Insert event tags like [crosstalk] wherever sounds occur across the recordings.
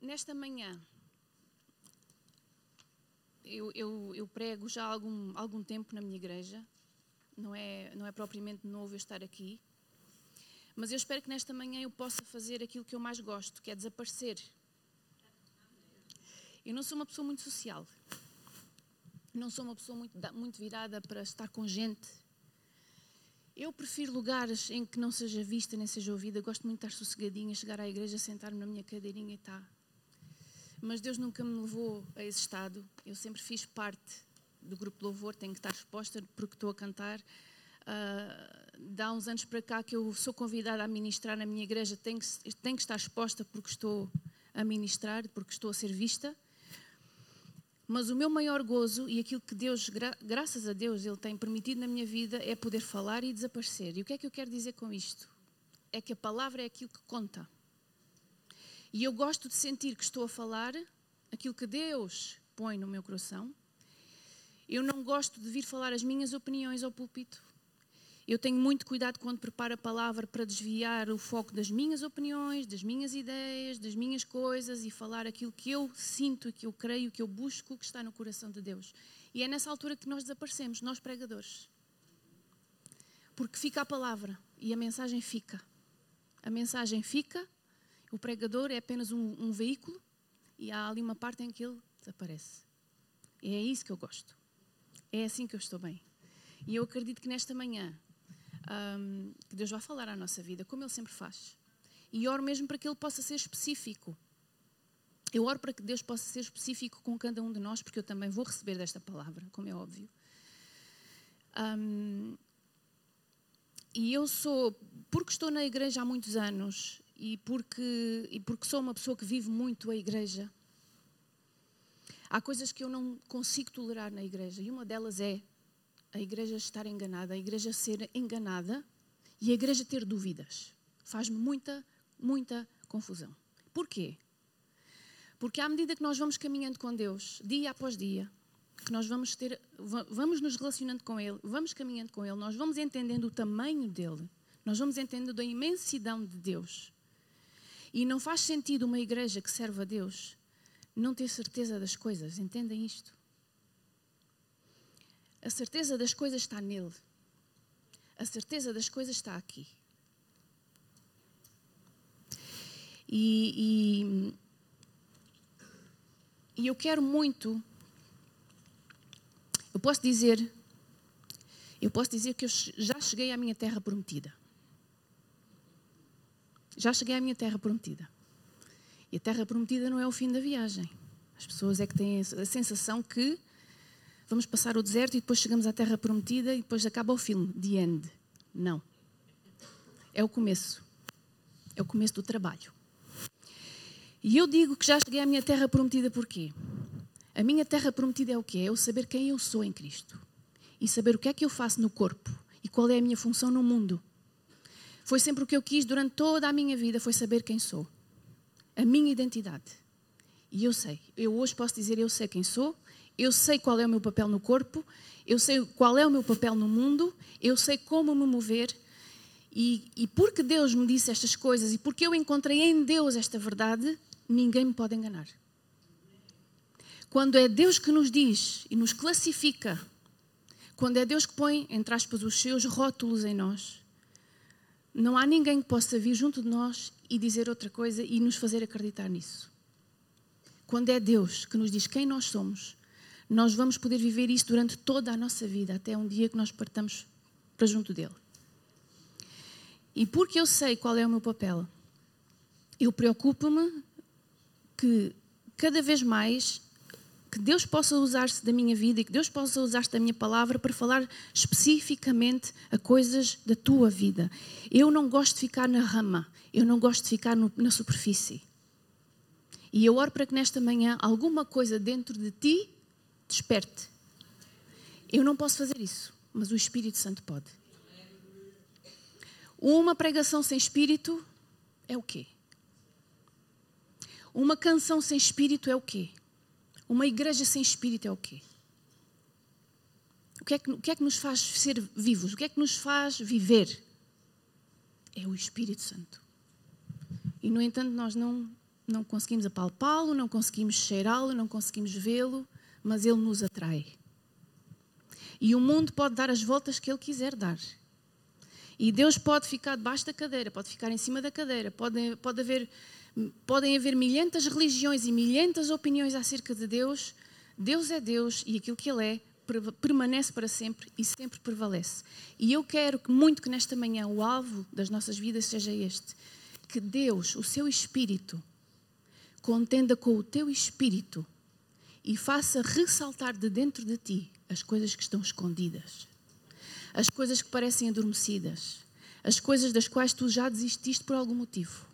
nesta manhã, eu, eu, eu, prego já há algum, algum tempo na minha igreja, não é, não é propriamente novo eu estar aqui, mas eu espero que nesta manhã eu possa fazer aquilo que eu mais gosto, que é desaparecer. Eu não sou uma pessoa muito social, não sou uma pessoa muito, muito virada para estar com gente. Eu prefiro lugares em que não seja vista nem seja ouvida. Gosto muito de estar sossegadinha, chegar à igreja, sentar-me na minha cadeirinha e tá. Mas Deus nunca me levou a esse estado. Eu sempre fiz parte do grupo de louvor, tenho que estar exposta porque estou a cantar. Uh, dá uns anos para cá que eu sou convidada a ministrar na minha igreja, tenho que, tenho que estar exposta porque estou a ministrar, porque estou a ser vista. Mas o meu maior gozo e aquilo que Deus, gra graças a Deus, Ele tem permitido na minha vida é poder falar e desaparecer. E o que é que eu quero dizer com isto? É que a palavra é aquilo que conta. E eu gosto de sentir que estou a falar aquilo que Deus põe no meu coração. Eu não gosto de vir falar as minhas opiniões ao púlpito. Eu tenho muito cuidado quando preparo a palavra para desviar o foco das minhas opiniões, das minhas ideias, das minhas coisas e falar aquilo que eu sinto, que eu creio, que eu busco, que está no coração de Deus. E é nessa altura que nós desaparecemos, nós pregadores. Porque fica a palavra e a mensagem fica. A mensagem fica, o pregador é apenas um, um veículo e há ali uma parte em que ele desaparece. E é isso que eu gosto. É assim que eu estou bem. E eu acredito que nesta manhã um, que Deus vai falar à nossa vida, como Ele sempre faz. E oro mesmo para que Ele possa ser específico. Eu oro para que Deus possa ser específico com cada um de nós, porque eu também vou receber desta palavra, como é óbvio. Um, e eu sou, porque estou na igreja há muitos anos e porque, e porque sou uma pessoa que vive muito a igreja, há coisas que eu não consigo tolerar na igreja. E uma delas é a igreja estar enganada, a igreja ser enganada e a igreja ter dúvidas. Faz-me muita, muita confusão. Porquê? Porque à medida que nós vamos caminhando com Deus, dia após dia, que nós vamos ter, vamos nos relacionando com Ele, vamos caminhando com Ele, nós vamos entendendo o tamanho dele, nós vamos entendendo a imensidão de Deus. E não faz sentido uma igreja que serve a Deus não ter certeza das coisas, entendem isto? A certeza das coisas está nele. A certeza das coisas está aqui. E, e, e eu quero muito. Eu posso dizer. Eu posso dizer que eu já cheguei à minha terra prometida. Já cheguei à minha terra prometida. E a terra prometida não é o fim da viagem. As pessoas é que têm a sensação que vamos passar o deserto e depois chegamos à terra prometida e depois acaba o filme, The End. Não. É o começo. É o começo do trabalho. E eu digo que já cheguei à minha terra prometida porquê? A minha terra prometida é o quê? É eu saber quem eu sou em Cristo. E saber o que é que eu faço no corpo e qual é a minha função no mundo. Foi sempre o que eu quis durante toda a minha vida, foi saber quem sou. A minha identidade. E eu sei. Eu hoje posso dizer eu sei quem sou eu sei qual é o meu papel no corpo, eu sei qual é o meu papel no mundo, eu sei como me mover. E, e porque Deus me disse estas coisas e porque eu encontrei em Deus esta verdade, ninguém me pode enganar. Quando é Deus que nos diz e nos classifica, quando é Deus que põe, entre aspas, os seus rótulos em nós, não há ninguém que possa vir junto de nós e dizer outra coisa e nos fazer acreditar nisso. Quando é Deus que nos diz quem nós somos, nós vamos poder viver isso durante toda a nossa vida, até um dia que nós partamos para junto dele. E porque eu sei qual é o meu papel, eu preocupo-me que cada vez mais que Deus possa usar-se da minha vida e que Deus possa usar-se da minha palavra para falar especificamente a coisas da tua vida. Eu não gosto de ficar na rama, eu não gosto de ficar no, na superfície. E eu oro para que nesta manhã alguma coisa dentro de ti desperte. Eu não posso fazer isso, mas o Espírito Santo pode. Uma pregação sem espírito é o quê? Uma canção sem espírito é o quê? Uma igreja sem espírito é o quê? O que, é que, o que é que nos faz ser vivos? O que é que nos faz viver? É o Espírito Santo. E, no entanto, nós não, não conseguimos apalpá-lo, não conseguimos cheirá-lo, não conseguimos vê-lo, mas ele nos atrai. E o mundo pode dar as voltas que ele quiser dar. E Deus pode ficar debaixo da cadeira, pode ficar em cima da cadeira, pode, pode haver, podem haver milhentas religiões e milhentas opiniões acerca de Deus. Deus é Deus e aquilo que Ele é permanece para sempre e sempre prevalece. E eu quero muito que nesta manhã o alvo das nossas vidas seja este: que Deus, o seu Espírito, contenda com o teu Espírito e faça ressaltar de dentro de ti as coisas que estão escondidas, as coisas que parecem adormecidas, as coisas das quais tu já desististe por algum motivo.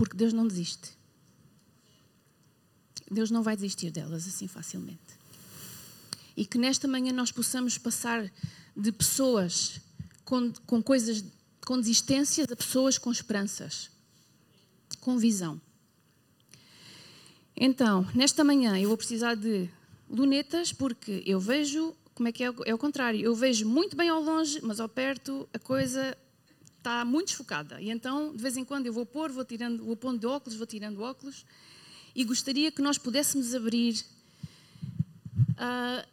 Porque Deus não desiste. Deus não vai desistir delas assim facilmente. E que nesta manhã nós possamos passar de pessoas com, com coisas, com desistências, a pessoas com esperanças, com visão. Então, nesta manhã eu vou precisar de lunetas porque eu vejo como é que é, é o contrário. Eu vejo muito bem ao longe, mas ao perto a coisa está muito desfocada. E então, de vez em quando, eu vou pôr, vou tirando, vou pondo de óculos, vou tirando óculos. E gostaria que nós pudéssemos abrir uh,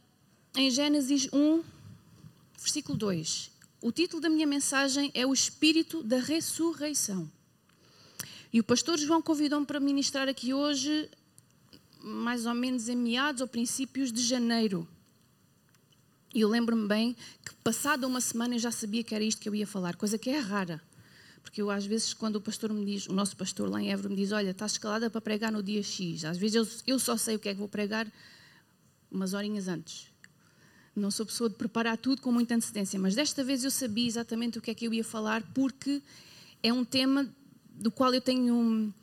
em Gênesis 1, versículo 2. O título da minha mensagem é O Espírito da Ressurreição. E o pastor João convidou-me para ministrar aqui hoje mais ou menos em meados ou princípios de janeiro. E eu lembro-me bem que, passada uma semana, eu já sabia que era isto que eu ia falar, coisa que é rara. Porque eu, às vezes, quando o pastor me diz, o nosso pastor lá em Évora me diz: Olha, estás escalada para pregar no dia X. Às vezes eu, eu só sei o que é que vou pregar umas horinhas antes. Não sou pessoa de preparar tudo com muita antecedência, mas desta vez eu sabia exatamente o que é que eu ia falar, porque é um tema do qual eu tenho. Um,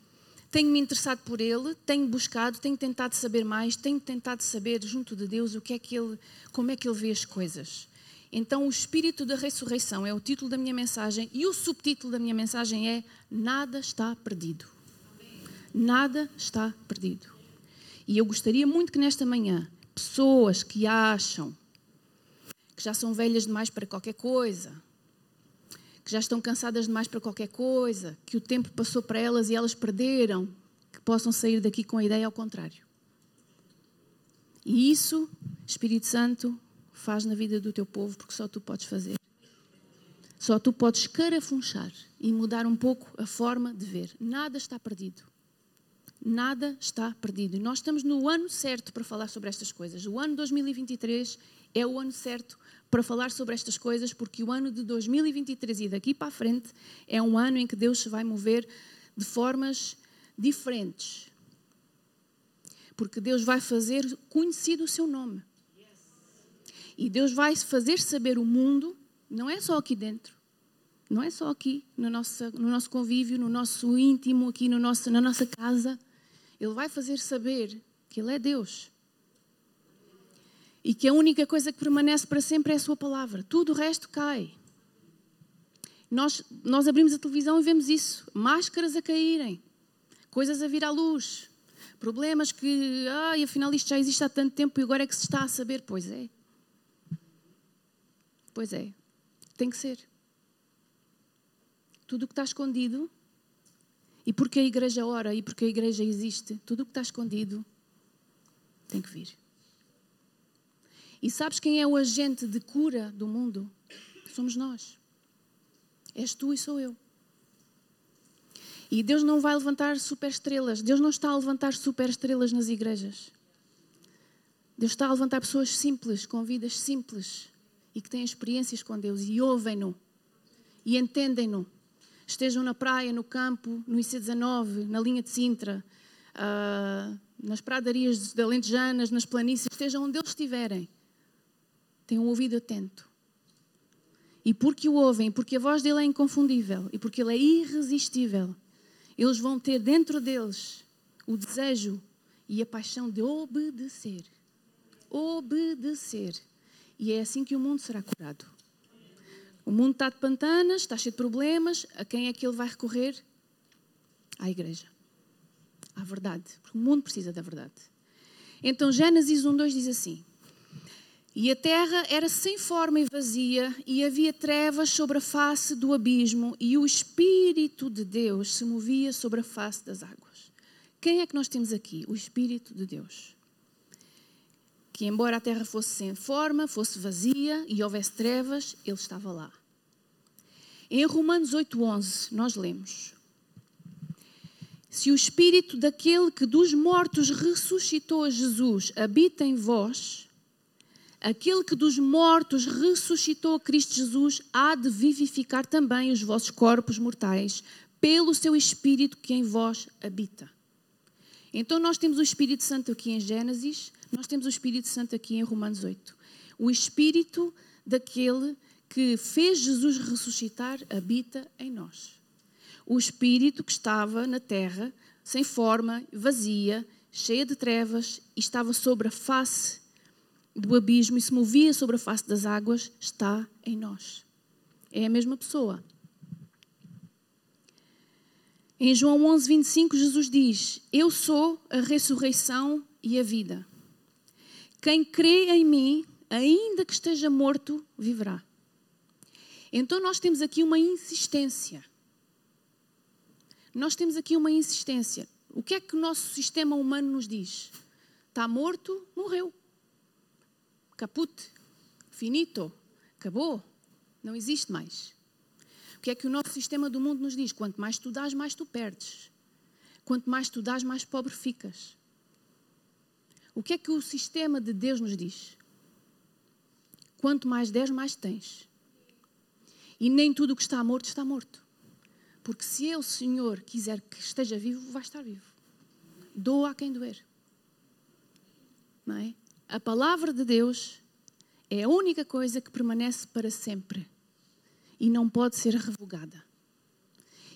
tenho me interessado por ele, tenho buscado, tenho tentado saber mais, tenho tentado saber junto de Deus o que é que ele, como é que ele vê as coisas. Então, o espírito da ressurreição é o título da minha mensagem e o subtítulo da minha mensagem é Nada está perdido. Nada está perdido. E eu gostaria muito que nesta manhã, pessoas que acham que já são velhas demais para qualquer coisa, que já estão cansadas demais para qualquer coisa, que o tempo passou para elas e elas perderam, que possam sair daqui com a ideia ao contrário. E isso, Espírito Santo, faz na vida do teu povo, porque só tu podes fazer. Só tu podes carafunchar e mudar um pouco a forma de ver. Nada está perdido. Nada está perdido. E nós estamos no ano certo para falar sobre estas coisas. O ano 2023 é o ano certo para falar sobre estas coisas, porque o ano de 2023 e daqui para a frente é um ano em que Deus se vai mover de formas diferentes. Porque Deus vai fazer conhecido o seu nome. E Deus vai fazer saber o mundo, não é só aqui dentro, não é só aqui no nosso, no nosso convívio, no nosso íntimo, aqui no nosso, na nossa casa. Ele vai fazer saber que Ele é Deus e que a única coisa que permanece para sempre é a Sua palavra. Tudo o resto cai. Nós, nós abrimos a televisão e vemos isso: máscaras a caírem, coisas a vir à luz, problemas que, ai, afinal isto já existe há tanto tempo e agora é que se está a saber. Pois é. Pois é. Tem que ser. Tudo o que está escondido, e porque a igreja ora e porque a igreja existe, tudo o que está escondido tem que vir. E sabes quem é o agente de cura do mundo? Somos nós. És tu e sou eu. E Deus não vai levantar superestrelas. Deus não está a levantar superestrelas nas igrejas. Deus está a levantar pessoas simples, com vidas simples e que têm experiências com Deus e ouvem-no e entendem-no. Estejam na praia, no campo, no IC19, na linha de Sintra, uh, nas pradarias de Alentejanas, nas planícies, estejam onde eles estiverem têm um ouvido atento. E porque o ouvem, porque a voz dele é inconfundível e porque ele é irresistível, eles vão ter dentro deles o desejo e a paixão de obedecer. Obedecer. E é assim que o mundo será curado. O mundo está de pantanas, está cheio de problemas. A quem é que ele vai recorrer? À igreja. À verdade. Porque o mundo precisa da verdade. Então, Gênesis 1,2 diz assim: E a terra era sem forma e vazia, e havia trevas sobre a face do abismo, e o Espírito de Deus se movia sobre a face das águas. Quem é que nós temos aqui? O Espírito de Deus. Que, embora a terra fosse sem forma, fosse vazia e houvesse trevas, ele estava lá. Em Romanos 8,11, nós lemos: Se o Espírito daquele que dos mortos ressuscitou Jesus habita em vós, Aquele que dos mortos ressuscitou a Cristo Jesus há de vivificar também os vossos corpos mortais, pelo seu Espírito que em vós habita. Então, nós temos o Espírito Santo aqui em Gênesis, nós temos o Espírito Santo aqui em Romanos 8. O Espírito daquele que fez Jesus ressuscitar habita em nós. O Espírito que estava na terra, sem forma, vazia, cheia de trevas, e estava sobre a face do abismo e se movia sobre a face das águas está em nós. É a mesma pessoa. Em João 11, 25, Jesus diz: Eu sou a ressurreição e a vida. Quem crê em mim, ainda que esteja morto, viverá. Então nós temos aqui uma insistência. Nós temos aqui uma insistência. O que é que o nosso sistema humano nos diz? Está morto, morreu caput, finito, acabou, não existe mais. O que é que o nosso sistema do mundo nos diz? Quanto mais tu dás, mais tu perdes. Quanto mais tu dás, mais pobre ficas. O que é que o sistema de Deus nos diz? Quanto mais des, mais tens. E nem tudo o que está morto está morto. Porque se eu, Senhor, quiser que esteja vivo, vai estar vivo. Doa a quem doer. Não é? A palavra de Deus é a única coisa que permanece para sempre e não pode ser revogada.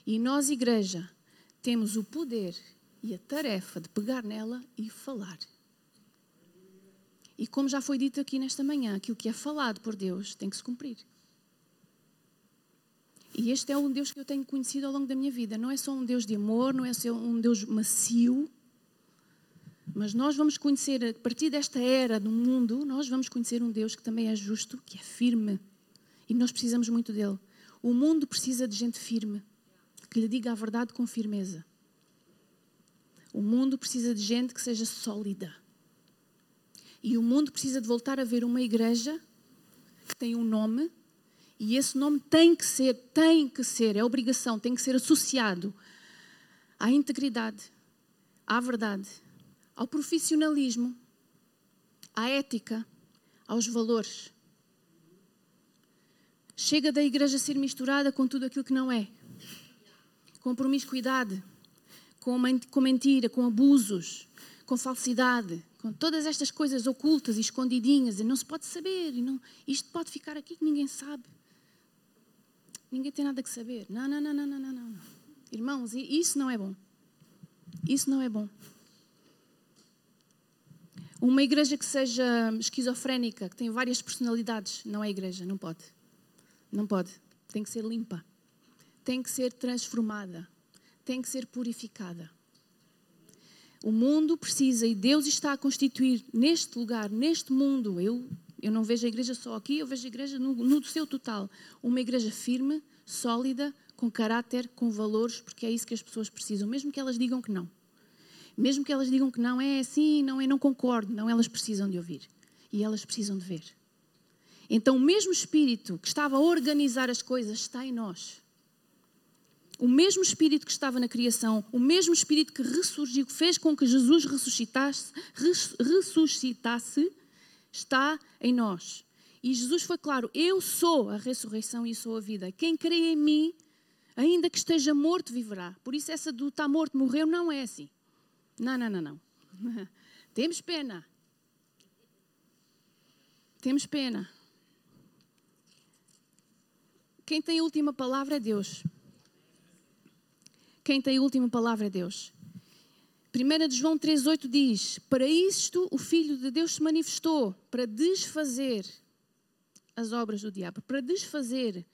E nós, igreja, temos o poder e a tarefa de pegar nela e falar. E como já foi dito aqui nesta manhã, aquilo que é falado por Deus tem que se cumprir. E este é um Deus que eu tenho conhecido ao longo da minha vida. Não é só um Deus de amor, não é só um Deus macio, mas nós vamos conhecer, a partir desta era do mundo, nós vamos conhecer um Deus que também é justo, que é firme. E nós precisamos muito dele. O mundo precisa de gente firme, que lhe diga a verdade com firmeza. O mundo precisa de gente que seja sólida. E o mundo precisa de voltar a ver uma igreja que tem um nome, e esse nome tem que ser, tem que ser, é obrigação, tem que ser associado à integridade, à verdade ao profissionalismo, à ética, aos valores. Chega da igreja ser misturada com tudo aquilo que não é. Com promiscuidade, com, mentira, com abusos, com falsidade, com todas estas coisas ocultas e escondidinhas, e não se pode saber, e não, isto pode ficar aqui que ninguém sabe. Ninguém tem nada que saber. Não, não, não, não, não, não. Irmãos, isso não é bom. Isso não é bom. Uma igreja que seja esquizofrénica, que tem várias personalidades, não é igreja, não pode. Não pode. Tem que ser limpa. Tem que ser transformada. Tem que ser purificada. O mundo precisa e Deus está a constituir neste lugar, neste mundo. Eu, eu não vejo a igreja só aqui, eu vejo a igreja no, no seu total. Uma igreja firme, sólida, com caráter, com valores, porque é isso que as pessoas precisam, mesmo que elas digam que não. Mesmo que elas digam que não é assim, não é, não concordo, não, elas precisam de ouvir. E elas precisam de ver. Então, o mesmo Espírito que estava a organizar as coisas está em nós. O mesmo Espírito que estava na criação, o mesmo Espírito que ressurgiu, que fez com que Jesus ressuscitasse, ressuscitasse está em nós. E Jesus foi claro: Eu sou a ressurreição e sou a vida. Quem crê em mim, ainda que esteja morto, viverá. Por isso, essa do está morto, morreu, não é assim. Não, não, não, não. [laughs] Temos pena. Temos pena. Quem tem a última palavra é Deus. Quem tem a última palavra é Deus. 1 de João 3,8 diz: Para isto o Filho de Deus se manifestou, para desfazer as obras do diabo, para desfazer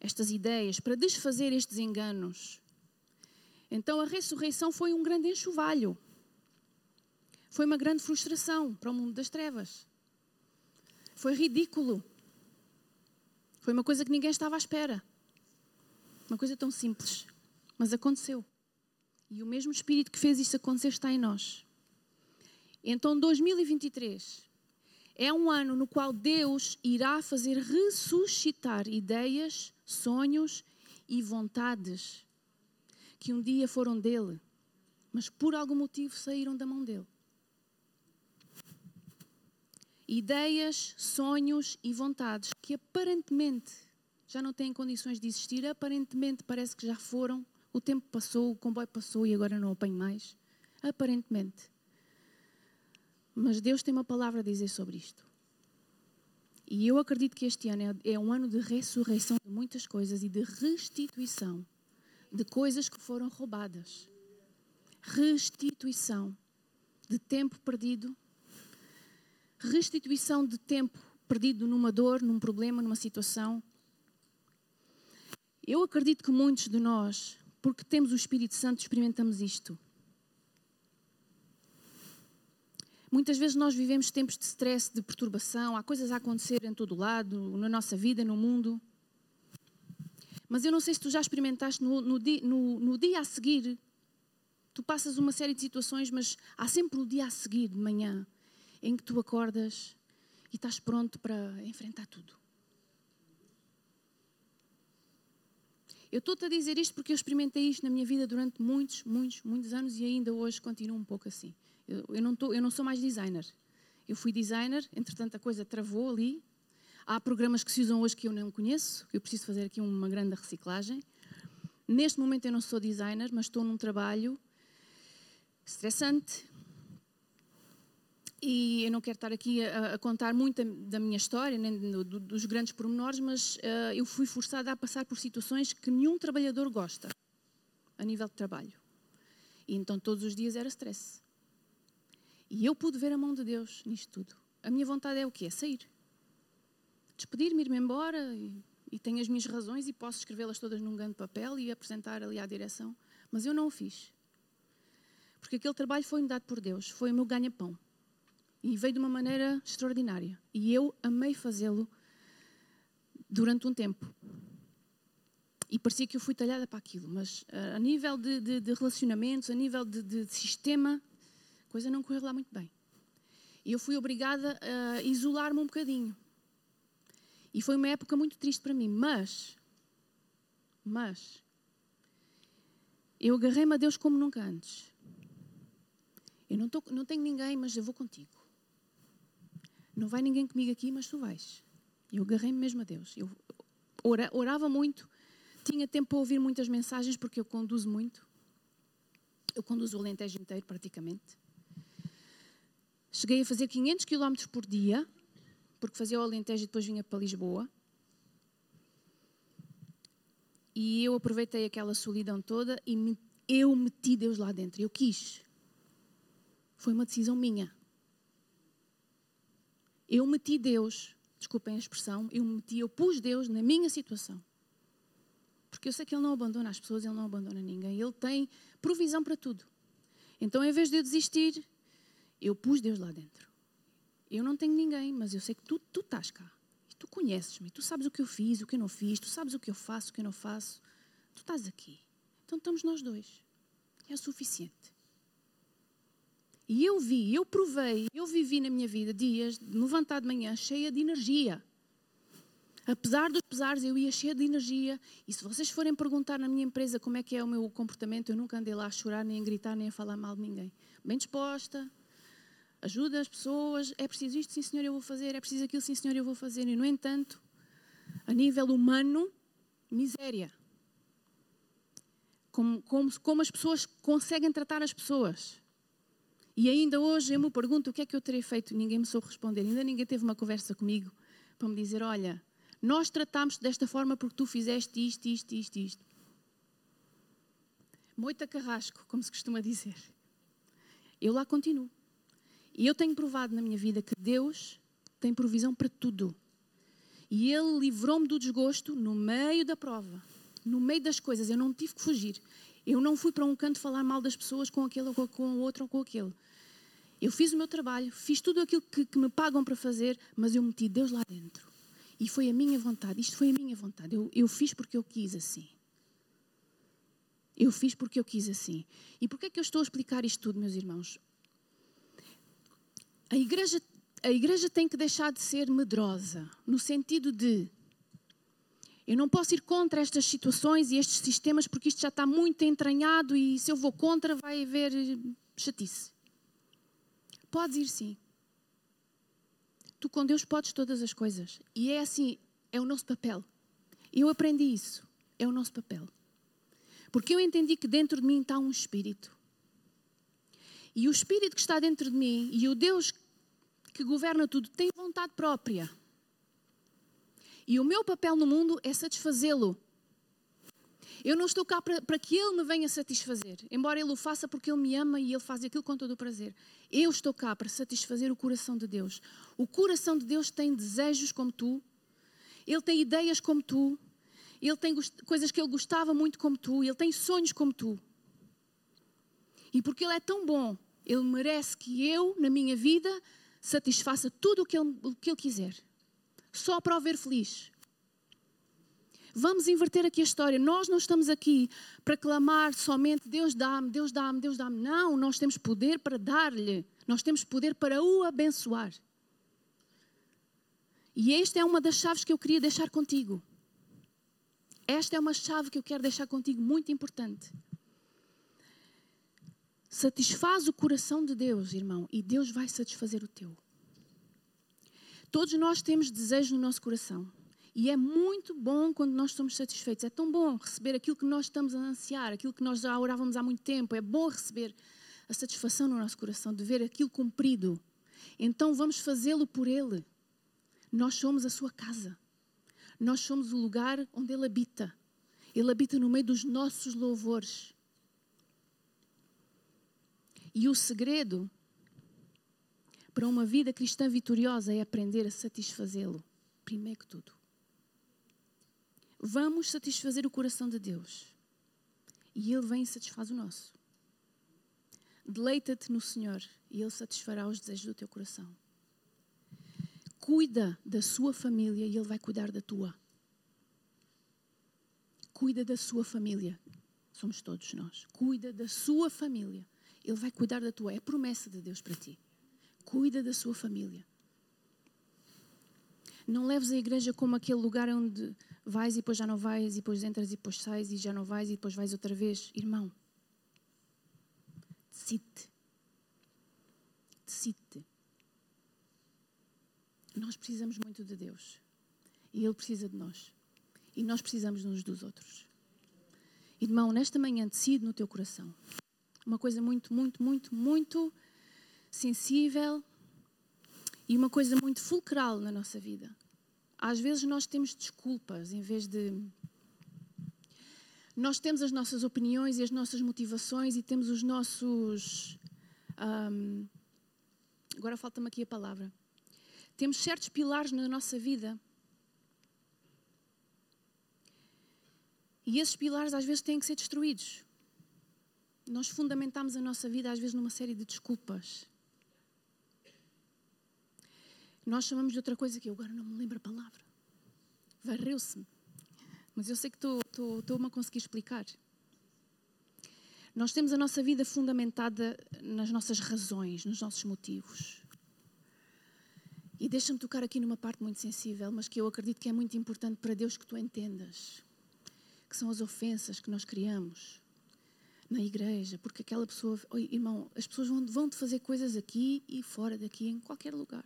estas ideias, para desfazer estes enganos. Então a ressurreição foi um grande enxovalho. Foi uma grande frustração para o mundo das trevas. Foi ridículo. Foi uma coisa que ninguém estava à espera. Uma coisa tão simples. Mas aconteceu. E o mesmo Espírito que fez isso acontecer está em nós. Então, 2023 é um ano no qual Deus irá fazer ressuscitar ideias, sonhos e vontades que um dia foram dele, mas por algum motivo saíram da mão dele. Ideias, sonhos e vontades que aparentemente já não têm condições de existir, aparentemente parece que já foram, o tempo passou, o comboio passou e agora não apanho mais. Aparentemente. Mas Deus tem uma palavra a dizer sobre isto. E eu acredito que este ano é, é um ano de ressurreição de muitas coisas e de restituição de coisas que foram roubadas. Restituição de tempo perdido. Restituição de tempo perdido numa dor, num problema, numa situação. Eu acredito que muitos de nós, porque temos o Espírito Santo, experimentamos isto. Muitas vezes nós vivemos tempos de stress, de perturbação, há coisas a acontecer em todo lado, na nossa vida, no mundo. Mas eu não sei se tu já experimentaste no, no, no, no dia a seguir, tu passas uma série de situações, mas há sempre o dia a seguir, de manhã, em que tu acordas e estás pronto para enfrentar tudo. Eu estou-te a dizer isto porque eu experimentei isto na minha vida durante muitos, muitos, muitos anos e ainda hoje continuo um pouco assim. Eu, eu, não, tô, eu não sou mais designer. Eu fui designer, entretanto a coisa travou ali. Há programas que se usam hoje que eu não conheço, que eu preciso fazer aqui uma grande reciclagem. Neste momento eu não sou designer, mas estou num trabalho estressante. E eu não quero estar aqui a, a contar muito da minha história, nem do, do, dos grandes pormenores, mas uh, eu fui forçada a passar por situações que nenhum trabalhador gosta, a nível de trabalho. E então todos os dias era stress. E eu pude ver a mão de Deus nisto tudo. A minha vontade é o quê? É sair. Despedir-me, ir-me embora e, e tenho as minhas razões e posso escrevê-las todas num grande papel e apresentar ali à direção. Mas eu não o fiz. Porque aquele trabalho foi-me dado por Deus, foi o meu ganha-pão. E veio de uma maneira extraordinária. E eu amei fazê-lo durante um tempo. E parecia que eu fui talhada para aquilo, mas uh, a nível de, de, de, relacionamentos, a nível de, de sistema, a coisa não correu lá muito bem. E eu fui obrigada a isolar-me um bocadinho. E foi uma época muito triste para mim, mas, mas, eu agarrei-me a Deus como nunca antes. Eu não, tô, não tenho ninguém, mas eu vou contigo. Não vai ninguém comigo aqui, mas tu vais. Eu agarrei-me mesmo a Deus. Eu orava muito, tinha tempo para ouvir muitas mensagens, porque eu conduzo muito. Eu conduzo o Alentejo inteiro, praticamente. Cheguei a fazer 500 km por dia, porque fazia o Alentejo e depois vinha para Lisboa. E eu aproveitei aquela solidão toda e me, eu meti Deus lá dentro. Eu quis. Foi uma decisão minha. Eu meti Deus, desculpem a expressão, eu meti, eu pus Deus na minha situação. Porque eu sei que Ele não abandona as pessoas, Ele não abandona ninguém. Ele tem provisão para tudo. Então, em vez de eu desistir, eu pus Deus lá dentro. Eu não tenho ninguém, mas eu sei que tu, tu estás cá. E tu conheces-me, tu sabes o que eu fiz, o que eu não fiz, tu sabes o que eu faço, o que eu não faço. Tu estás aqui. Então estamos nós dois. É o suficiente. E eu vi, eu provei, eu vivi na minha vida dias de levantar de manhã cheia de energia. Apesar dos pesares, eu ia cheia de energia. E se vocês forem perguntar na minha empresa como é que é o meu comportamento, eu nunca andei lá a chorar, nem a gritar, nem a falar mal de ninguém. Bem disposta, ajuda as pessoas, é preciso isto, sim senhor, eu vou fazer, é preciso aquilo, sim senhor, eu vou fazer. E, no entanto, a nível humano, miséria. Como, como, como as pessoas conseguem tratar as pessoas. E ainda hoje eu me pergunto o que é que eu terei feito. Ninguém me soube responder. Ainda ninguém teve uma conversa comigo para me dizer: olha, nós tratámos desta forma porque tu fizeste isto, isto, isto, isto. Moita carrasco, como se costuma dizer. Eu lá continuo. E eu tenho provado na minha vida que Deus tem provisão para tudo. E Ele livrou-me do desgosto no meio da prova, no meio das coisas. Eu não tive que fugir. Eu não fui para um canto falar mal das pessoas com aquele ou com o outro ou com aquele. Eu fiz o meu trabalho, fiz tudo aquilo que, que me pagam para fazer, mas eu meti Deus lá dentro. E foi a minha vontade, isto foi a minha vontade. Eu, eu fiz porque eu quis assim. Eu fiz porque eu quis assim. E porquê é que eu estou a explicar isto tudo, meus irmãos? A igreja, a igreja tem que deixar de ser medrosa, no sentido de eu não posso ir contra estas situações e estes sistemas porque isto já está muito entranhado e se eu vou contra vai haver chatice. Podes ir sim. Tu com Deus podes todas as coisas. E é assim, é o nosso papel. Eu aprendi isso. É o nosso papel. Porque eu entendi que dentro de mim está um espírito. E o espírito que está dentro de mim e o Deus que governa tudo tem vontade própria. E o meu papel no mundo é satisfazê-lo. Eu não estou cá para, para que Ele me venha satisfazer, embora Ele o faça porque Ele me ama e Ele faz aquilo com todo o prazer. Eu estou cá para satisfazer o coração de Deus. O coração de Deus tem desejos como tu, Ele tem ideias como tu, Ele tem coisas que Ele gostava muito como tu, Ele tem sonhos como tu. E porque Ele é tão bom, Ele merece que eu, na minha vida, satisfaça tudo o que Ele, o que ele quiser. Só para o ver feliz. Vamos inverter aqui a história. Nós não estamos aqui para clamar somente Deus dá-me, Deus dá-me, Deus dá-me. Não, nós temos poder para dar-lhe. Nós temos poder para o abençoar. E esta é uma das chaves que eu queria deixar contigo. Esta é uma chave que eu quero deixar contigo, muito importante. Satisfaz o coração de Deus, irmão, e Deus vai satisfazer o teu. Todos nós temos desejos no nosso coração. E é muito bom quando nós somos satisfeitos. É tão bom receber aquilo que nós estamos a ansiar, aquilo que nós já orávamos há muito tempo. É bom receber a satisfação no nosso coração, de ver aquilo cumprido. Então vamos fazê-lo por Ele. Nós somos a sua casa. Nós somos o lugar onde Ele habita. Ele habita no meio dos nossos louvores. E o segredo para uma vida cristã vitoriosa é aprender a satisfazê-lo, primeiro que tudo. Vamos satisfazer o coração de Deus. E Ele vem e satisfaz o nosso. Deleita-te no Senhor e Ele satisfará os desejos do teu coração. Cuida da sua família e Ele vai cuidar da tua. Cuida da sua família. Somos todos nós. Cuida da sua família. Ele vai cuidar da tua. É promessa de Deus para ti. Cuida da sua família. Não leves a igreja como aquele lugar onde vais e depois já não vais, e depois entras e depois sais, e já não vais e depois vais outra vez. Irmão, decide. Decide. Nós precisamos muito de Deus. E Ele precisa de nós. E nós precisamos uns dos outros. Irmão, nesta manhã decide no teu coração. Uma coisa muito, muito, muito, muito sensível e uma coisa muito fulcral na nossa vida. Às vezes nós temos desculpas em vez de. Nós temos as nossas opiniões e as nossas motivações e temos os nossos. Um, agora falta-me aqui a palavra. Temos certos pilares na nossa vida. E esses pilares às vezes têm que ser destruídos. Nós fundamentamos a nossa vida às vezes numa série de desculpas. Nós chamamos de outra coisa que eu agora não me lembro a palavra. Varreu-se-me. Mas eu sei que estou-me a conseguir explicar. Nós temos a nossa vida fundamentada nas nossas razões, nos nossos motivos. E deixa-me tocar aqui numa parte muito sensível, mas que eu acredito que é muito importante para Deus que tu entendas. Que são as ofensas que nós criamos na igreja, porque aquela pessoa, irmão, as pessoas vão, vão te fazer coisas aqui e fora daqui, em qualquer lugar.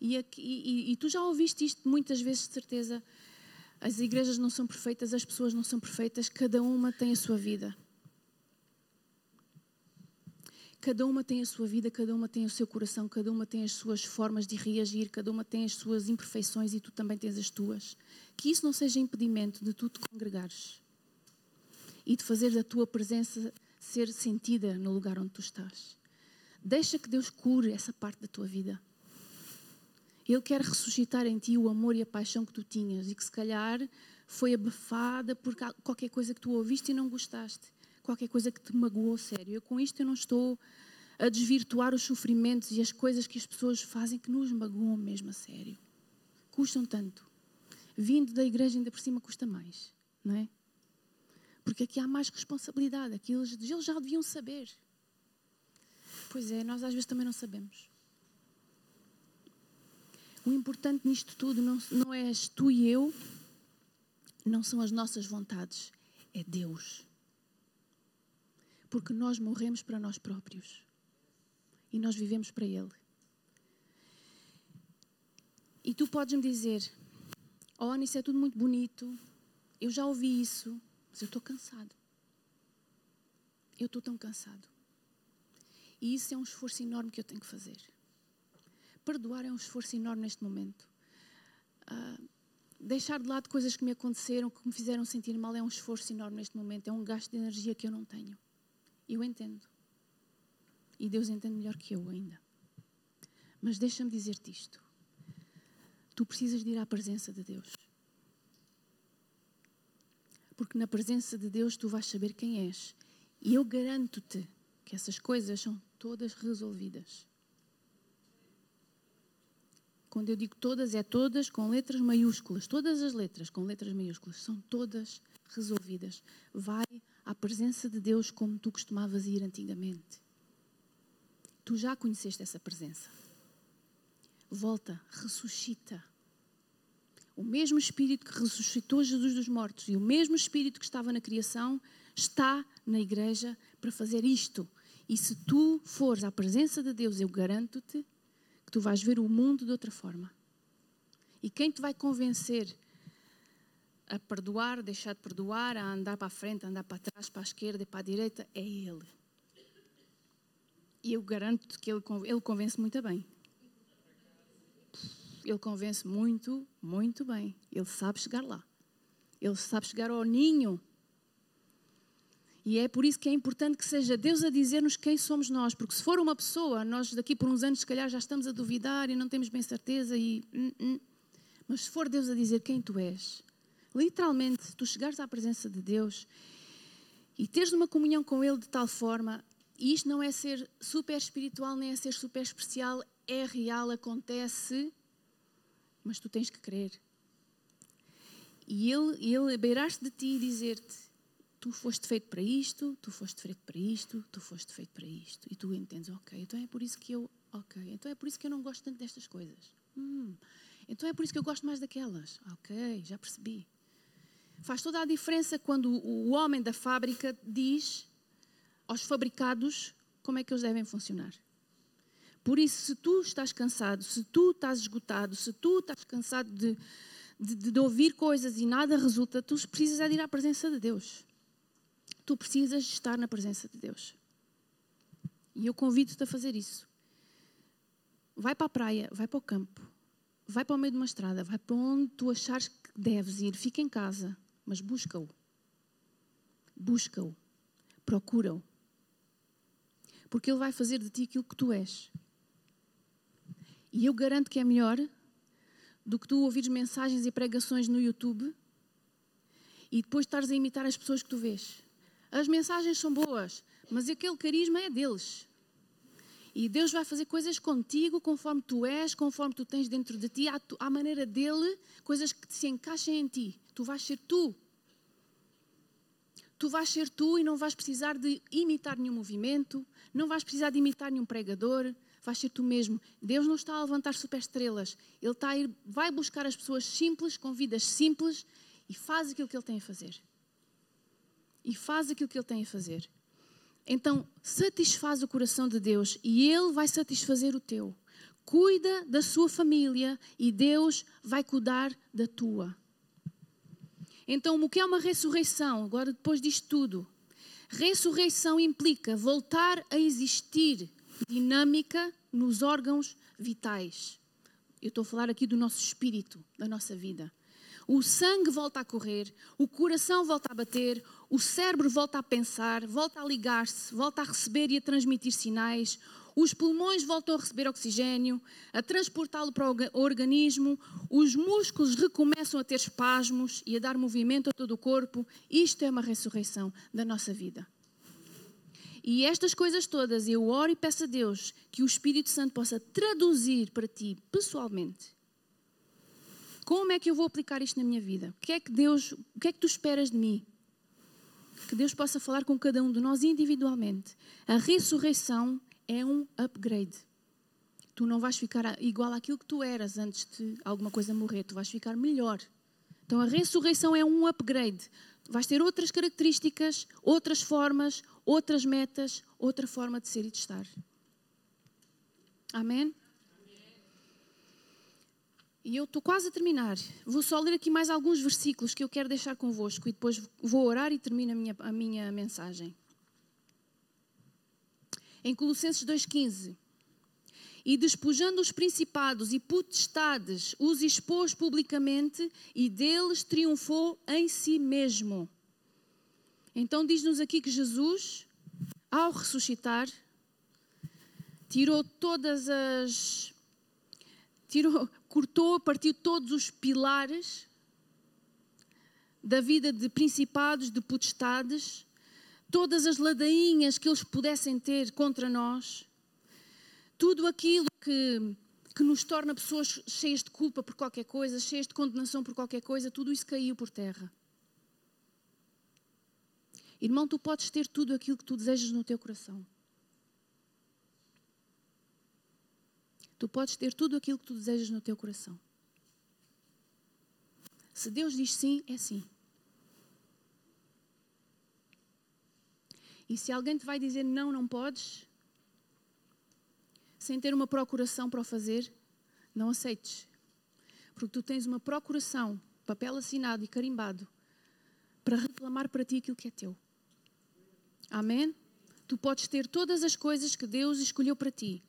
E, aqui, e, e tu já ouviste isto muitas vezes, de certeza. As igrejas não são perfeitas, as pessoas não são perfeitas, cada uma tem a sua vida. Cada uma tem a sua vida, cada uma tem o seu coração, cada uma tem as suas formas de reagir, cada uma tem as suas imperfeições e tu também tens as tuas. Que isso não seja impedimento de tu te congregares e de fazer a tua presença ser sentida no lugar onde tu estás. Deixa que Deus cure essa parte da tua vida. Ele quer ressuscitar em ti o amor e a paixão que tu tinhas e que se calhar foi abafada por qualquer coisa que tu ouviste e não gostaste, qualquer coisa que te magoou sério. Eu com isto eu não estou a desvirtuar os sofrimentos e as coisas que as pessoas fazem que nos magoam mesmo a sério. Custam tanto. Vindo da igreja ainda por cima custa mais, não é? Porque aqui há mais responsabilidade, aqui eles, eles já deviam saber. Pois é, nós às vezes também não sabemos. O importante nisto tudo não, não és tu e eu, não são as nossas vontades, é Deus. Porque nós morremos para nós próprios e nós vivemos para Ele. E tu podes me dizer: Oh, isso é tudo muito bonito, eu já ouvi isso, mas eu estou cansado. Eu estou tão cansado. E isso é um esforço enorme que eu tenho que fazer. Perdoar é um esforço enorme neste momento. Uh, deixar de lado coisas que me aconteceram, que me fizeram sentir mal, é um esforço enorme neste momento. É um gasto de energia que eu não tenho. Eu entendo. E Deus entende melhor que eu ainda. Mas deixa-me dizer-te isto. Tu precisas de ir à presença de Deus. Porque na presença de Deus tu vais saber quem és. E eu garanto-te que essas coisas são todas resolvidas. Quando eu digo todas, é todas com letras maiúsculas. Todas as letras com letras maiúsculas são todas resolvidas. Vai à presença de Deus como tu costumavas ir antigamente. Tu já conheceste essa presença. Volta, ressuscita. O mesmo Espírito que ressuscitou Jesus dos mortos e o mesmo Espírito que estava na criação está na igreja para fazer isto. E se tu fores à presença de Deus, eu garanto-te que tu vais ver o mundo de outra forma. E quem te vai convencer a perdoar, deixar de perdoar, a andar para a frente, a andar para trás, para a esquerda e para a direita, é Ele. E eu garanto que ele, ele convence muito bem. Ele convence muito, muito bem. Ele sabe chegar lá. Ele sabe chegar ao ninho. E é por isso que é importante que seja Deus a dizer-nos quem somos nós, porque se for uma pessoa, nós daqui por uns anos, se calhar, já estamos a duvidar e não temos bem certeza. E, hum, hum. Mas se for Deus a dizer quem tu és, literalmente, se tu chegares à presença de Deus e teres uma comunhão com Ele de tal forma e isto não é ser super espiritual, nem é ser super especial, é real, acontece, mas tu tens que crer. E ele, ele beirar-se de ti e dizer-te: Tu foste feito para isto, tu foste feito para isto, tu foste feito para isto. E tu entendes, ok, então é por isso que eu. Ok, então é por isso que eu não gosto tanto destas coisas. Hum, então é por isso que eu gosto mais daquelas. Ok, já percebi. Faz toda a diferença quando o homem da fábrica diz aos fabricados como é que eles devem funcionar. Por isso, se tu estás cansado, se tu estás esgotado, se tu estás cansado de, de, de ouvir coisas e nada resulta, tu precisas é de ir à presença de Deus. Tu precisas estar na presença de Deus. E eu convido-te a fazer isso. Vai para a praia, vai para o campo, vai para o meio de uma estrada, vai para onde tu achares que deves ir. Fica em casa, mas busca-o. Busca-o. Procura-o porque Ele vai fazer de ti aquilo que tu és. E eu garanto que é melhor do que tu ouvires mensagens e pregações no YouTube e depois estares a imitar as pessoas que tu vês. As mensagens são boas, mas aquele carisma é deles. E Deus vai fazer coisas contigo conforme tu és, conforme tu tens dentro de ti, à, à maneira dele, coisas que se encaixem em ti. Tu vais ser tu tu vais ser tu e não vais precisar de imitar nenhum movimento, não vais precisar de imitar nenhum pregador, vais ser tu mesmo. Deus não está a levantar superestrelas, Ele está a ir, vai buscar as pessoas simples, com vidas simples e faz aquilo que Ele tem a fazer. E faz aquilo que Ele tem a fazer. Então, satisfaz o coração de Deus e Ele vai satisfazer o teu. Cuida da sua família e Deus vai cuidar da tua. Então, o que é uma ressurreição? Agora, depois disto tudo, ressurreição implica voltar a existir dinâmica nos órgãos vitais. Eu estou a falar aqui do nosso espírito, da nossa vida. O sangue volta a correr, o coração volta a bater, o cérebro volta a pensar, volta a ligar-se, volta a receber e a transmitir sinais, os pulmões voltam a receber oxigênio, a transportá-lo para o organismo, os músculos recomeçam a ter espasmos e a dar movimento a todo o corpo. Isto é uma ressurreição da nossa vida. E estas coisas todas eu oro e peço a Deus que o Espírito Santo possa traduzir para ti pessoalmente. Como é que eu vou aplicar isto na minha vida? O que é que Deus, o que é que tu esperas de mim? Que Deus possa falar com cada um de nós individualmente. A ressurreição é um upgrade. Tu não vais ficar igual àquilo que tu eras antes de alguma coisa morrer, tu vais ficar melhor. Então a ressurreição é um upgrade. Vais ter outras características, outras formas, outras metas, outra forma de ser e de estar. Amém? E eu estou quase a terminar. Vou só ler aqui mais alguns versículos que eu quero deixar convosco e depois vou orar e termino a minha, a minha mensagem. Em Colossenses 2,15 e despojando os principados e potestades, os expôs publicamente e deles triunfou em si mesmo. Então diz-nos aqui que Jesus, ao ressuscitar, tirou todas as. Tirou, cortou, partiu todos os pilares da vida de principados, de potestades, todas as ladainhas que eles pudessem ter contra nós tudo aquilo que, que nos torna pessoas cheias de culpa por qualquer coisa, cheias de condenação por qualquer coisa, tudo isso caiu por terra. Irmão, tu podes ter tudo aquilo que tu desejas no teu coração. Tu podes ter tudo aquilo que tu desejas no teu coração. Se Deus diz sim, é sim. E se alguém te vai dizer não, não podes, sem ter uma procuração para o fazer, não aceites. Porque tu tens uma procuração, papel assinado e carimbado, para reclamar para ti aquilo que é teu. Amém? Tu podes ter todas as coisas que Deus escolheu para ti.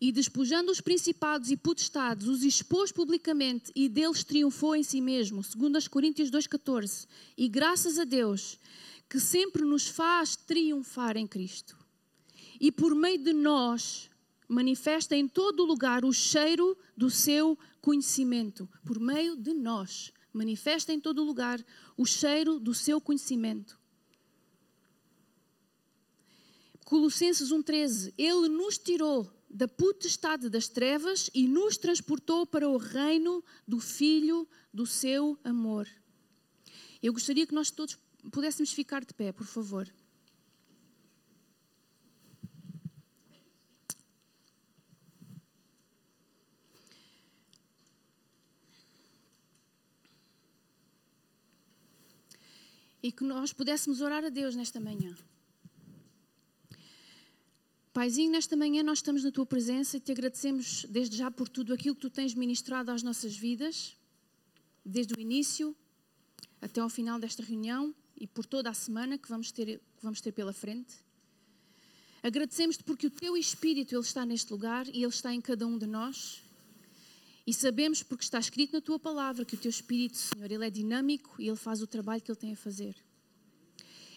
E despojando os principados e potestades, os expôs publicamente e deles triunfou em si mesmo, segundo as Coríntios 2,14. E graças a Deus, que sempre nos faz triunfar em Cristo e por meio de nós manifesta em todo lugar o cheiro do seu conhecimento. Por meio de nós manifesta em todo lugar o cheiro do seu conhecimento. Colossenses 1,13: Ele nos tirou da potestade das trevas e nos transportou para o reino do Filho do seu amor. Eu gostaria que nós todos pudéssemos ficar de pé, por favor. E que nós pudéssemos orar a Deus nesta manhã. Paizinho, nesta manhã nós estamos na tua presença e te agradecemos desde já por tudo aquilo que tu tens ministrado às nossas vidas, desde o início até ao final desta reunião e por toda a semana que vamos ter, que vamos ter pela frente. Agradecemos-te porque o teu Espírito ele está neste lugar e ele está em cada um de nós. E sabemos, porque está escrito na tua palavra, que o teu Espírito, Senhor, ele é dinâmico e ele faz o trabalho que ele tem a fazer.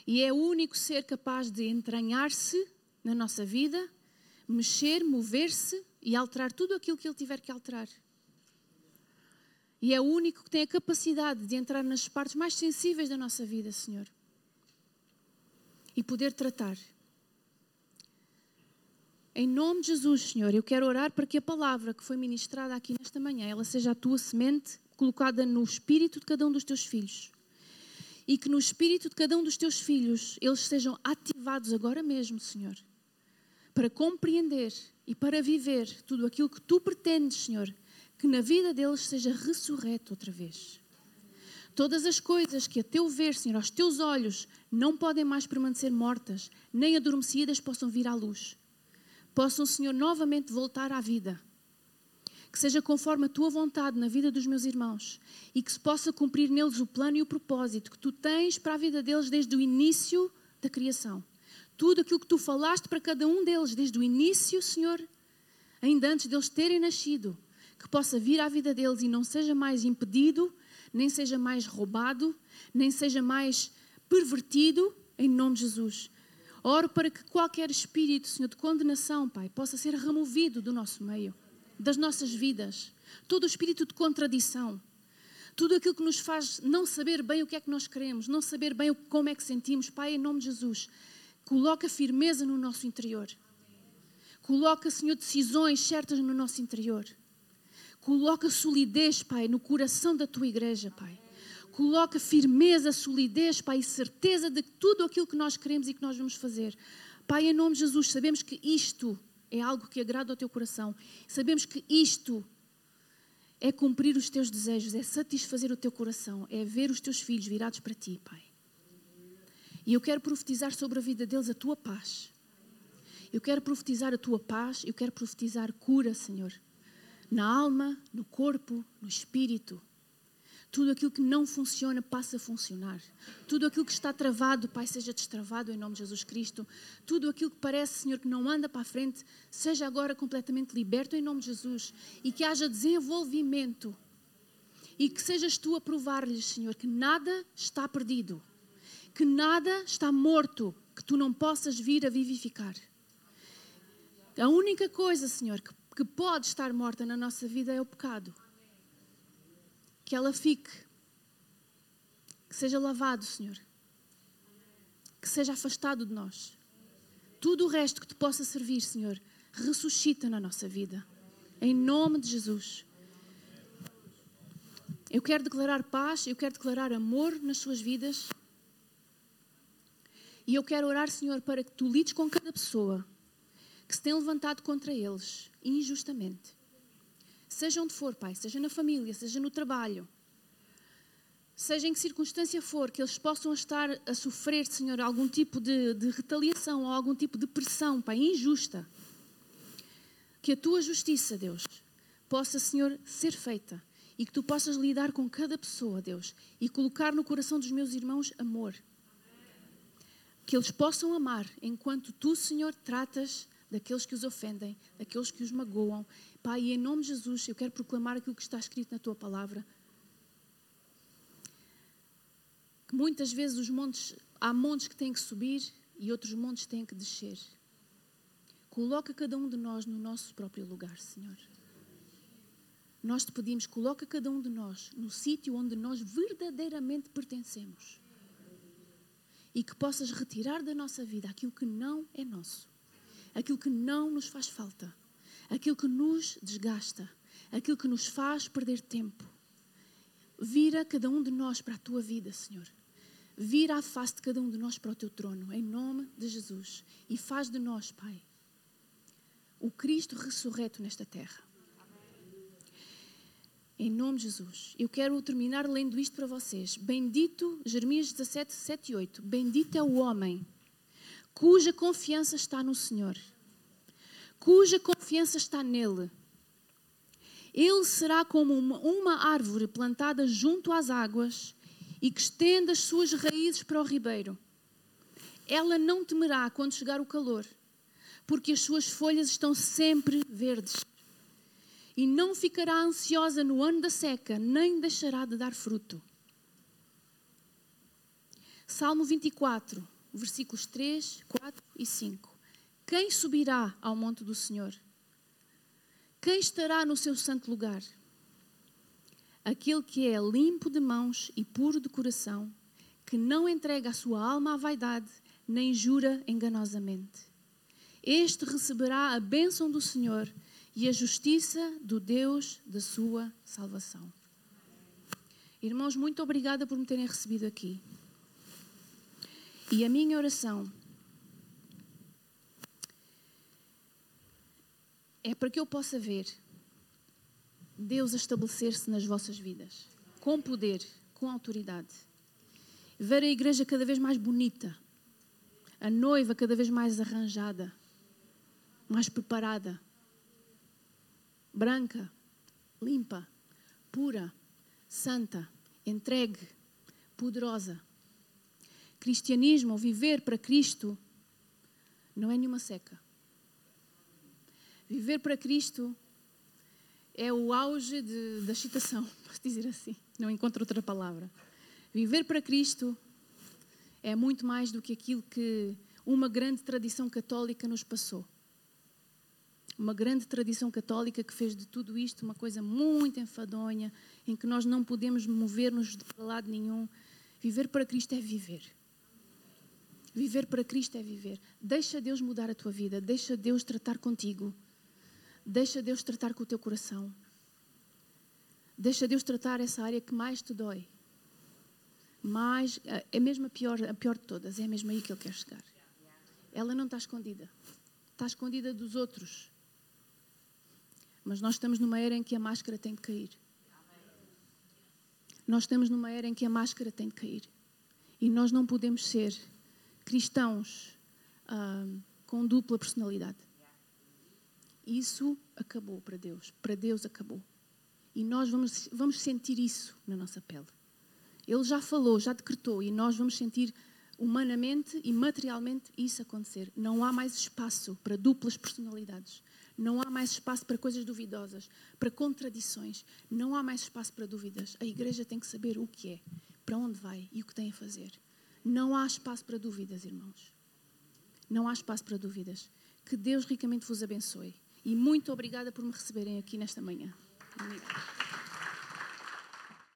E é o único ser capaz de entranhar-se na nossa vida, mexer, mover-se e alterar tudo aquilo que ele tiver que alterar. E é o único que tem a capacidade de entrar nas partes mais sensíveis da nossa vida, Senhor. E poder tratar. Em nome de Jesus, Senhor, eu quero orar para que a palavra que foi ministrada aqui nesta manhã, ela seja a tua semente colocada no espírito de cada um dos teus filhos. E que no espírito de cada um dos teus filhos eles sejam ativados agora mesmo, Senhor, para compreender e para viver tudo aquilo que tu pretendes, Senhor, que na vida deles seja ressurreto outra vez. Todas as coisas que a teu ver, Senhor, aos teus olhos, não podem mais permanecer mortas, nem adormecidas possam vir à luz possam, Senhor, novamente voltar à vida. Que seja conforme a tua vontade na vida dos meus irmãos e que se possa cumprir neles o plano e o propósito que tu tens para a vida deles desde o início da criação. Tudo aquilo que tu falaste para cada um deles desde o início, Senhor, ainda antes deles terem nascido, que possa vir à vida deles e não seja mais impedido, nem seja mais roubado, nem seja mais pervertido, em nome de Jesus. Oro para que qualquer espírito, Senhor, de condenação, Pai, possa ser removido do nosso meio, das nossas vidas. Todo o espírito de contradição, tudo aquilo que nos faz não saber bem o que é que nós queremos, não saber bem como é que sentimos, Pai, em nome de Jesus, coloca firmeza no nosso interior. Coloca, Senhor, decisões certas no nosso interior. Coloca solidez, Pai, no coração da tua igreja, Pai. Coloca firmeza, solidez, Pai, e certeza de tudo aquilo que nós queremos e que nós vamos fazer. Pai, em nome de Jesus, sabemos que isto é algo que agrada ao teu coração. Sabemos que isto é cumprir os teus desejos, é satisfazer o teu coração, é ver os teus filhos virados para ti, Pai. E eu quero profetizar sobre a vida deles a tua paz. Eu quero profetizar a tua paz, eu quero profetizar cura, Senhor na alma, no corpo, no espírito. Tudo aquilo que não funciona passa a funcionar. Tudo aquilo que está travado, Pai, seja destravado em nome de Jesus Cristo. Tudo aquilo que parece, Senhor, que não anda para a frente, seja agora completamente liberto em nome de Jesus. E que haja desenvolvimento. E que sejas tu a provar-lhes, Senhor, que nada está perdido. Que nada está morto, que tu não possas vir a vivificar. A única coisa, Senhor, que que pode estar morta na nossa vida é o pecado. Que ela fique, que seja lavado, Senhor, que seja afastado de nós. Tudo o resto que te possa servir, Senhor, ressuscita na nossa vida. Em nome de Jesus. Eu quero declarar paz, eu quero declarar amor nas suas vidas. E eu quero orar, Senhor, para que tu lides com cada pessoa que se tem levantado contra eles injustamente. Seja onde for, Pai, seja na família, seja no trabalho, seja em que circunstância for, que eles possam estar a sofrer, Senhor, algum tipo de, de retaliação ou algum tipo de pressão, Pai, injusta. Que a tua justiça, Deus, possa, Senhor, ser feita e que tu possas lidar com cada pessoa, Deus, e colocar no coração dos meus irmãos amor. Que eles possam amar enquanto tu, Senhor, tratas daqueles que os ofendem, daqueles que os magoam. Pai, e em nome de Jesus, eu quero proclamar aquilo que está escrito na tua palavra. Que muitas vezes os montes, há montes que têm que subir e outros montes têm que descer. Coloca cada um de nós no nosso próprio lugar, Senhor. Nós te pedimos, coloca cada um de nós no sítio onde nós verdadeiramente pertencemos. E que possas retirar da nossa vida aquilo que não é nosso aquilo que não nos faz falta, aquilo que nos desgasta, aquilo que nos faz perder tempo. Vira cada um de nós para a tua vida, Senhor. Vira a face de cada um de nós para o teu trono, em nome de Jesus. E faz de nós, Pai, o Cristo ressurreto nesta terra. Em nome de Jesus. Eu quero terminar lendo isto para vocês. Bendito, Jeremias 17, 7 e 8. Bendito é o homem cuja confiança está no Senhor, cuja confiança está nele. Ele será como uma, árvore plantada junto às águas e que estende as suas raízes para o ribeiro. Ela não temerá quando chegar o calor, porque as suas folhas estão sempre verdes. E não ficará ansiosa no ano da seca, nem deixará de dar fruto. Salmo 24 versículos 3, 4 e 5. Quem subirá ao monte do Senhor? Quem estará no seu santo lugar? Aquele que é limpo de mãos e puro de coração, que não entrega a sua alma à vaidade, nem jura enganosamente. Este receberá a bênção do Senhor e a justiça do Deus da sua salvação. Irmãos, muito obrigada por me terem recebido aqui. E a minha oração é para que eu possa ver Deus estabelecer-se nas vossas vidas, com poder, com autoridade. Ver a igreja cada vez mais bonita, a noiva cada vez mais arranjada, mais preparada, branca, limpa, pura, santa, entregue, poderosa. Cristianismo, ou viver para Cristo, não é nenhuma seca. Viver para Cristo é o auge de, da excitação, [laughs] posso dizer assim, não encontro outra palavra. Viver para Cristo é muito mais do que aquilo que uma grande tradição católica nos passou. uma grande tradição católica que fez de tudo isto uma coisa muito enfadonha, em que nós não podemos mover-nos de lado nenhum. Viver para Cristo é viver. Viver para Cristo é viver. Deixa Deus mudar a tua vida, deixa Deus tratar contigo, deixa Deus tratar com o teu coração, deixa Deus tratar essa área que mais te dói. Mais, é mesmo a pior, a pior de todas, é mesmo aí que Ele quer chegar. Ela não está escondida, está escondida dos outros. Mas nós estamos numa era em que a máscara tem de cair. Nós estamos numa era em que a máscara tem de cair. E nós não podemos ser cristãos ah, com dupla personalidade. Isso acabou para Deus. Para Deus acabou. E nós vamos, vamos sentir isso na nossa pele. Ele já falou, já decretou, e nós vamos sentir humanamente e materialmente isso acontecer. Não há mais espaço para duplas personalidades. Não há mais espaço para coisas duvidosas, para contradições. Não há mais espaço para dúvidas. A igreja tem que saber o que é, para onde vai e o que tem a fazer. Não há espaço para dúvidas, irmãos. Não há espaço para dúvidas. Que Deus ricamente vos abençoe. E muito obrigada por me receberem aqui nesta manhã. Obrigada.